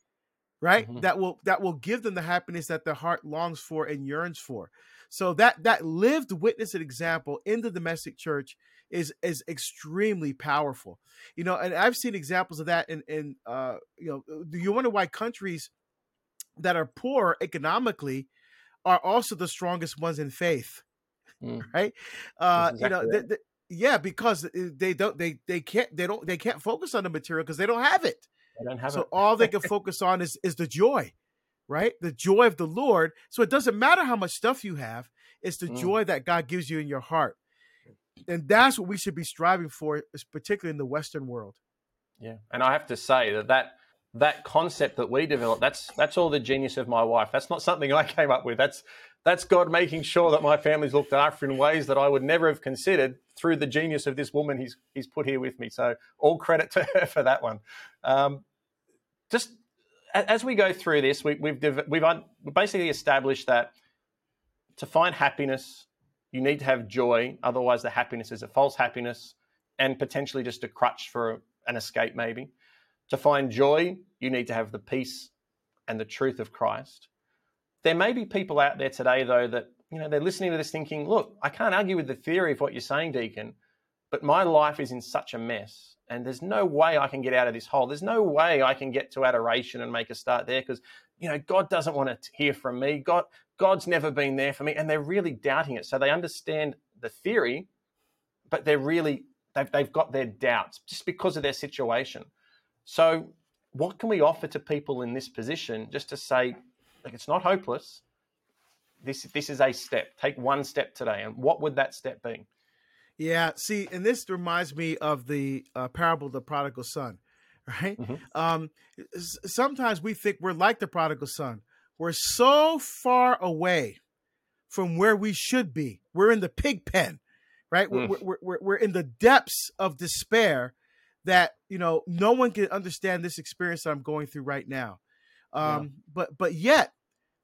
right? Mm-hmm. That will that will give them the happiness that their heart longs for and yearns for. So that that lived witness and example in the domestic church is is extremely powerful. You know, and I've seen examples of that in in uh, you know, do you wonder why countries that are poor economically are also the strongest ones in faith, mm. right? Uh, exactly you know, right. yeah, because they don't they they can't they don't they can't focus on the material because they don't have it. They don't have so it. all they can focus on is is the joy, right? The joy of the Lord. So it doesn't matter how much stuff you have; it's the mm. joy that God gives you in your heart and that's what we should be striving for, particularly in the Western world. Yeah, and I have to say that that that concept that we developed that's that's all the genius of my wife. That's not something I came up with. That's that's God making sure that my family's looked after in ways that I would never have considered through the genius of this woman he's he's put here with me. So all credit to her for that one. Um, just as we go through this, we, we've we've basically established that to find happiness you need to have joy, otherwise, the happiness is a false happiness and potentially just a crutch for an escape, maybe. To find joy, you need to have the peace and the truth of Christ. There may be people out there today, though, that you know they're listening to this thinking, "Look, I can't argue with the theory of what you're saying, Deacon, but my life is in such a mess, and there's no way I can get out of this hole. There's no way I can get to adoration and make a start there because you know God doesn't want to hear from me. God, God's never been there for me. And they're really doubting it. So they understand the theory, but they're really, they've, they've got their doubts just because of their situation. So, what can we offer to people in this position just to say, like, it's not hopeless. This, this is a step. Take one step today. And what would that step be? Yeah, see, and this reminds me of the uh, parable of the prodigal son, right? Mm-hmm. Um, sometimes we think we're like the prodigal son. We're so far away from where we should be. We're in the pig pen, right? Mm. We're, we're, we're, we're in the depths of despair that, you know, no one can understand this experience that I'm going through right now. Um, yeah. But but yet,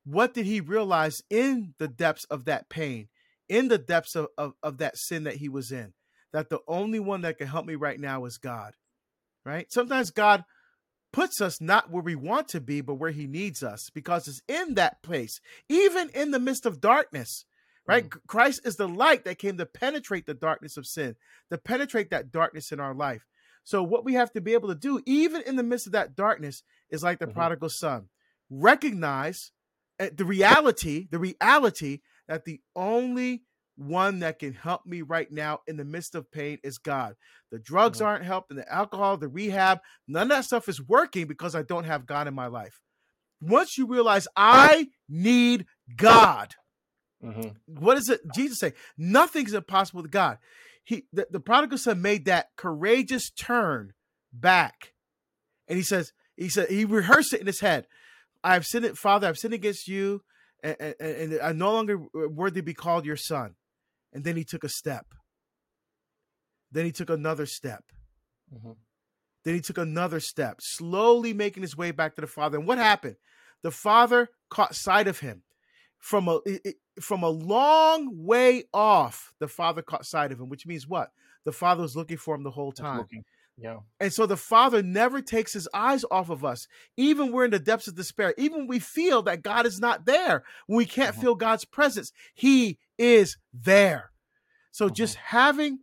what did he realize in the depths of that pain, in the depths of, of, of that sin that he was in? That the only one that can help me right now is God, right? Sometimes God puts us not where we want to be, but where he needs us because it's in that place, even in the midst of darkness, right? Mm. Christ is the light that came to penetrate the darkness of sin, to penetrate that darkness in our life. So, what we have to be able to do, even in the midst of that darkness, is like the mm-hmm. prodigal son recognize eh, the reality, the reality that the only one that can help me right now in the midst of pain is God. The drugs mm-hmm. aren't helping, the alcohol, the rehab, none of that stuff is working because I don't have God in my life. Once you realize I need God, mm-hmm. what does it Jesus say? Nothing's impossible with God. He the, the prodigal son made that courageous turn back. And he says, he said, he rehearsed it in his head. I've sinned, Father, I've sinned against you, and, and, and I'm no longer worthy to be called your son. And then he took a step. Then he took another step. Mm-hmm. Then he took another step, slowly making his way back to the father. And what happened? The father caught sight of him from a from a long way off. The father caught sight of him, which means what? The father was looking for him the whole time. Yeah. And so the Father never takes his eyes off of us. Even we're in the depths of despair, even we feel that God is not there, when we can't mm-hmm. feel God's presence, he is there. So mm-hmm. just having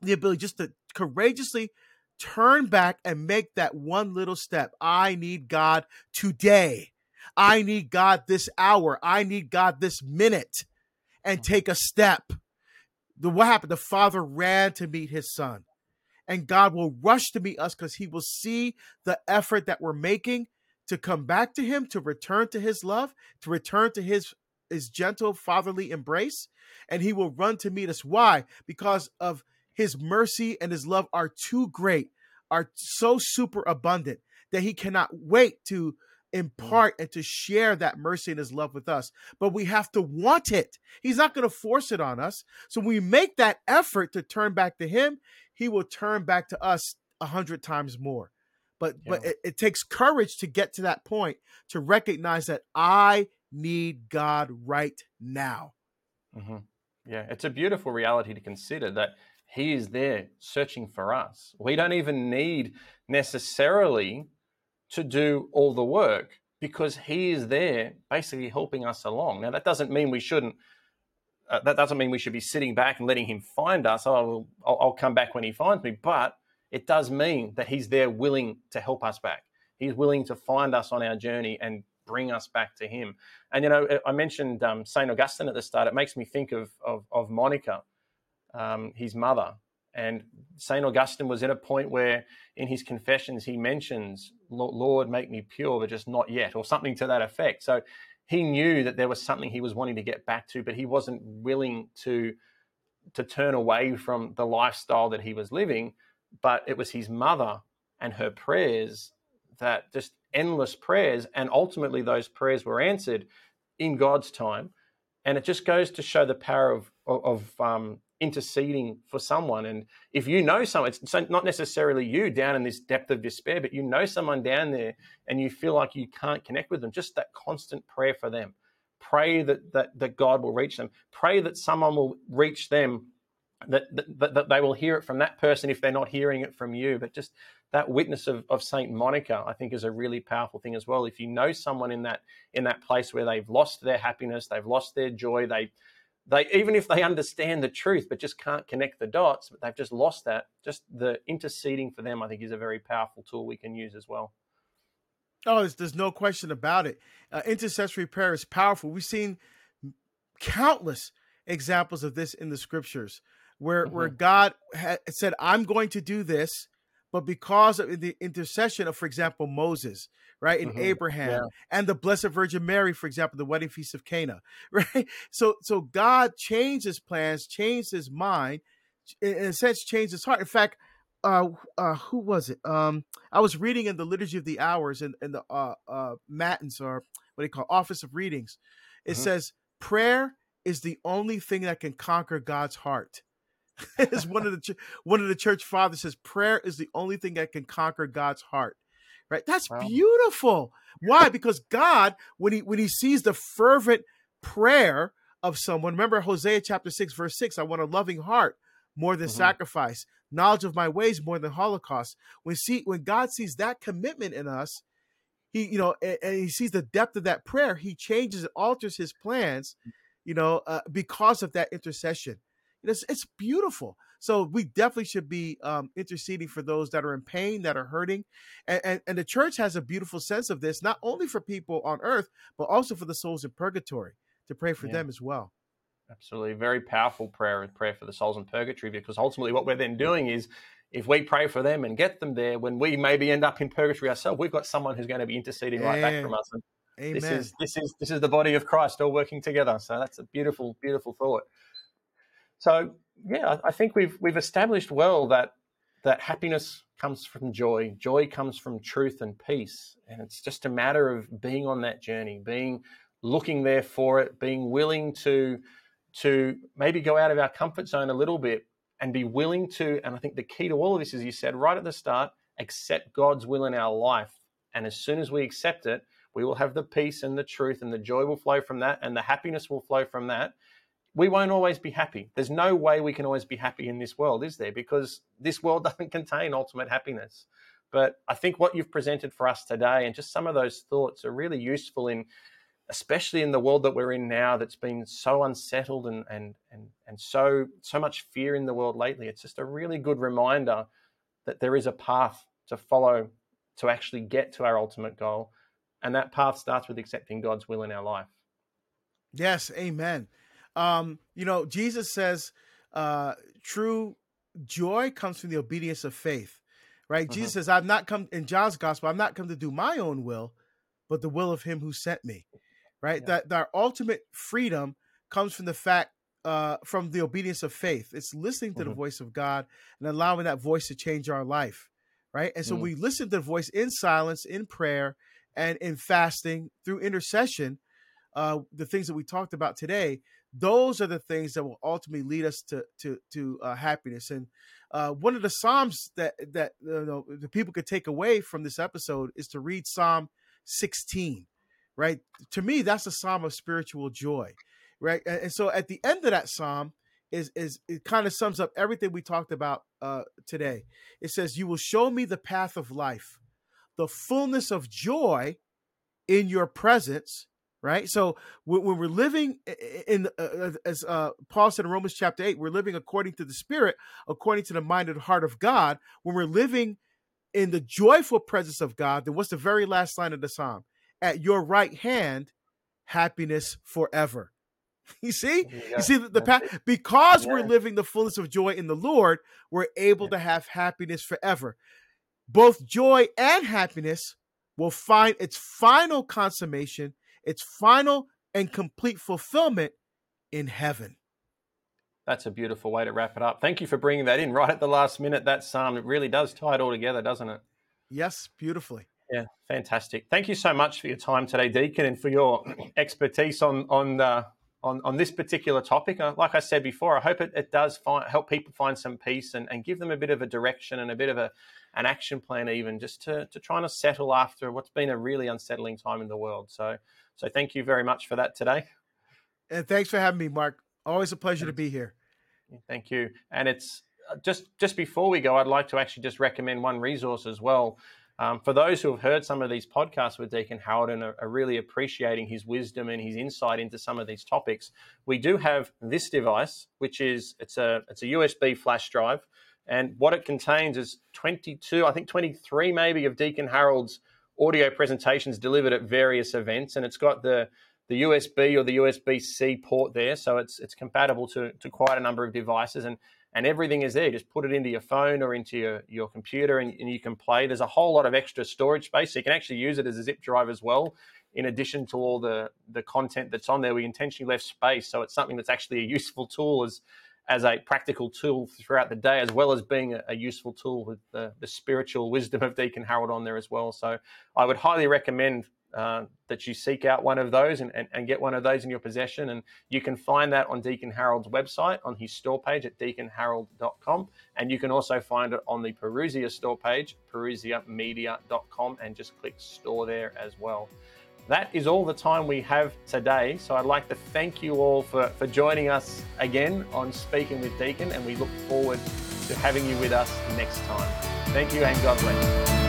the ability just to courageously turn back and make that one little step. I need God today. I need God this hour. I need God this minute and mm-hmm. take a step. The what happened? The father ran to meet his son and God will rush to meet us because he will see the effort that we're making to come back to him, to return to his love, to return to his his gentle fatherly embrace, and he will run to meet us. Why? Because of his mercy and his love are too great, are so super abundant that he cannot wait to impart and to share that mercy and his love with us. But we have to want it. He's not going to force it on us. So we make that effort to turn back to him, he will turn back to us a hundred times more. But yeah. but it, it takes courage to get to that point to recognize that I need God right now. Mm-hmm. Yeah, it's a beautiful reality to consider that He is there searching for us. We don't even need necessarily to do all the work because He is there basically helping us along. Now, that doesn't mean we shouldn't. Uh, that doesn't mean we should be sitting back and letting him find us. Oh, I'll, I'll come back when he finds me. But it does mean that he's there willing to help us back. He's willing to find us on our journey and bring us back to him. And, you know, I mentioned um, St. Augustine at the start. It makes me think of, of, of Monica, um, his mother. And St. Augustine was at a point where in his confessions he mentions, Lord, make me pure, but just not yet, or something to that effect. So he knew that there was something he was wanting to get back to, but he wasn't willing to, to turn away from the lifestyle that he was living. But it was his mother and her prayers that just endless prayers, and ultimately those prayers were answered in God's time. And it just goes to show the power of of, um, interceding for someone. And if you know someone, it's not necessarily you down in this depth of despair, but you know someone down there, and you feel like you can't connect with them. Just that constant prayer for them. Pray that that, that God will reach them. Pray that someone will reach them that, that, that they will hear it from that person if they're not hearing it from you. But just that witness of, of Saint Monica, I think, is a really powerful thing as well. If you know someone in that in that place where they've lost their happiness, they've lost their joy, they they even if they understand the truth but just can't connect the dots, but they've just lost that. Just the interceding for them, I think, is a very powerful tool we can use as well. Oh, there's, there's no question about it. Uh, intercessory prayer is powerful. We've seen countless examples of this in the scriptures where mm-hmm. where God had said, "I'm going to do this," but because of the intercession of, for example, Moses, right, and mm-hmm. Abraham, yeah. and the Blessed Virgin Mary, for example, the wedding feast of Cana, right? So, so God changed His plans, changed His mind, in a sense, changed His heart. In fact, uh, uh, who was it? Um, I was reading in the Liturgy of the Hours in, in the uh, uh, Matins or what they call Office of Readings. It mm-hmm. says prayer is the only thing that can conquer God's heart. As one of the one of the church fathers says prayer is the only thing that can conquer God's heart. Right? That's wow. beautiful. Why? Because God, when he when he sees the fervent prayer of someone, remember Hosea chapter 6, verse 6, I want a loving heart more than mm-hmm. sacrifice, knowledge of my ways more than holocaust. When see when God sees that commitment in us, he, you know, and, and he sees the depth of that prayer, he changes and alters his plans, you know, uh, because of that intercession. It's it's beautiful. So we definitely should be um, interceding for those that are in pain, that are hurting, and, and, and the church has a beautiful sense of this, not only for people on earth, but also for the souls in purgatory to pray for yeah. them as well. Absolutely, very powerful prayer and prayer for the souls in purgatory, because ultimately what we're then doing is if we pray for them and get them there, when we maybe end up in purgatory ourselves, we've got someone who's going to be interceding right back from us. And Amen. This is this is this is the body of Christ all working together. So that's a beautiful, beautiful thought. So yeah, I think we've we've established well that that happiness comes from joy, joy comes from truth and peace, and it's just a matter of being on that journey, being looking there for it, being willing to to maybe go out of our comfort zone a little bit and be willing to. And I think the key to all of this, as you said right at the start, accept God's will in our life. And as soon as we accept it, we will have the peace and the truth, and the joy will flow from that, and the happiness will flow from that we won't always be happy. There's no way we can always be happy in this world, is there? Because this world doesn't contain ultimate happiness. But I think what you've presented for us today and just some of those thoughts are really useful in, especially in the world that we're in now that's been so unsettled and, and, and, and so, so much fear in the world lately. It's just a really good reminder that there is a path to follow to actually get to our ultimate goal. And that path starts with accepting God's will in our life. Yes, amen. Um, you know, Jesus says uh, true joy comes from the obedience of faith, right? Uh-huh. Jesus says, I've not come in John's gospel, I've not come to do my own will, but the will of him who sent me, right? Yeah. That, that our ultimate freedom comes from the fact uh, from the obedience of faith. It's listening to the mm-hmm. voice of God and allowing that voice to change our life, right? And so mm. we listen to the voice in silence, in prayer, and in fasting through intercession, uh, the things that we talked about today, those are the things that will ultimately lead us to to to uh, happiness. And uh, one of the psalms that that you know, the people could take away from this episode is to read Psalm 16. Right to me, that's a psalm of spiritual joy. Right, and, and so at the end of that psalm is is it kind of sums up everything we talked about uh, today. It says, "You will show me the path of life, the fullness of joy in your presence." Right? So when, we're living in, uh, uh, as uh, Paul said in Romans chapter eight, we're living according to the Spirit, according to the mind and heart of God. When we're living in the joyful presence of God, then what's the very last line of the psalm? At your right hand, happiness forever. You see, yeah, you see the, the path because yeah. we're living the fullness of joy in the Lord, we're able yeah. to have happiness forever. Both joy and happiness will find its final consummation its final and complete fulfillment in heaven. That's a beautiful way to wrap it up. Thank you for bringing that in right at the last minute. That psalm it really does tie it all together, doesn't it? Yes, beautifully. Yeah, fantastic. Thank you so much for your time today, Deacon, and for your expertise on on uh, on, on this particular topic. Uh, like I said before, I hope it, it does find, help people find some peace and, and give them a bit of a direction and a bit of a, an action plan, even just to, to trying to settle after what's been a really unsettling time in the world. So, so thank you very much for that today. And thanks for having me, Mark. Always a pleasure to be here. Thank you. And it's uh, just just before we go, I'd like to actually just recommend one resource as well. Um, for those who have heard some of these podcasts with Deacon Harold and are, are, really appreciating his wisdom and his insight into some of these topics, we do have this device, which is it's a it's a USB flash drive, and what it contains is 22, I think 23 maybe of Deacon Harold's audio presentations delivered at various events, and it's got the the USB or the USB C port there, so it's it's compatible to to quite a number of devices and and everything is there. Just put it into your phone or into your, your computer and, and, you can play. There's a whole lot of extra storage space. So you can actually use it as a zip drive as well, in addition to all the, the content that's on there. We intentionally left space. So it's something that's actually a useful tool as, as a practical tool throughout the day, as well as being a, a useful tool with the, the spiritual wisdom of Deacon Harold on there as well. So I would highly recommend uh, that you seek out one of those and, and, and, get one of those in your possession. And you can find that on Deacon Harold's website on his store page at deaconharold.com. And you can also find it on the Parousia store page, parousiamedia.com, and just click store there as well. That is all the time we have today. So I'd like to thank you all for, for joining us again on Speaking with Deacon, and we look forward to having you with us next time. Thank you and God bless.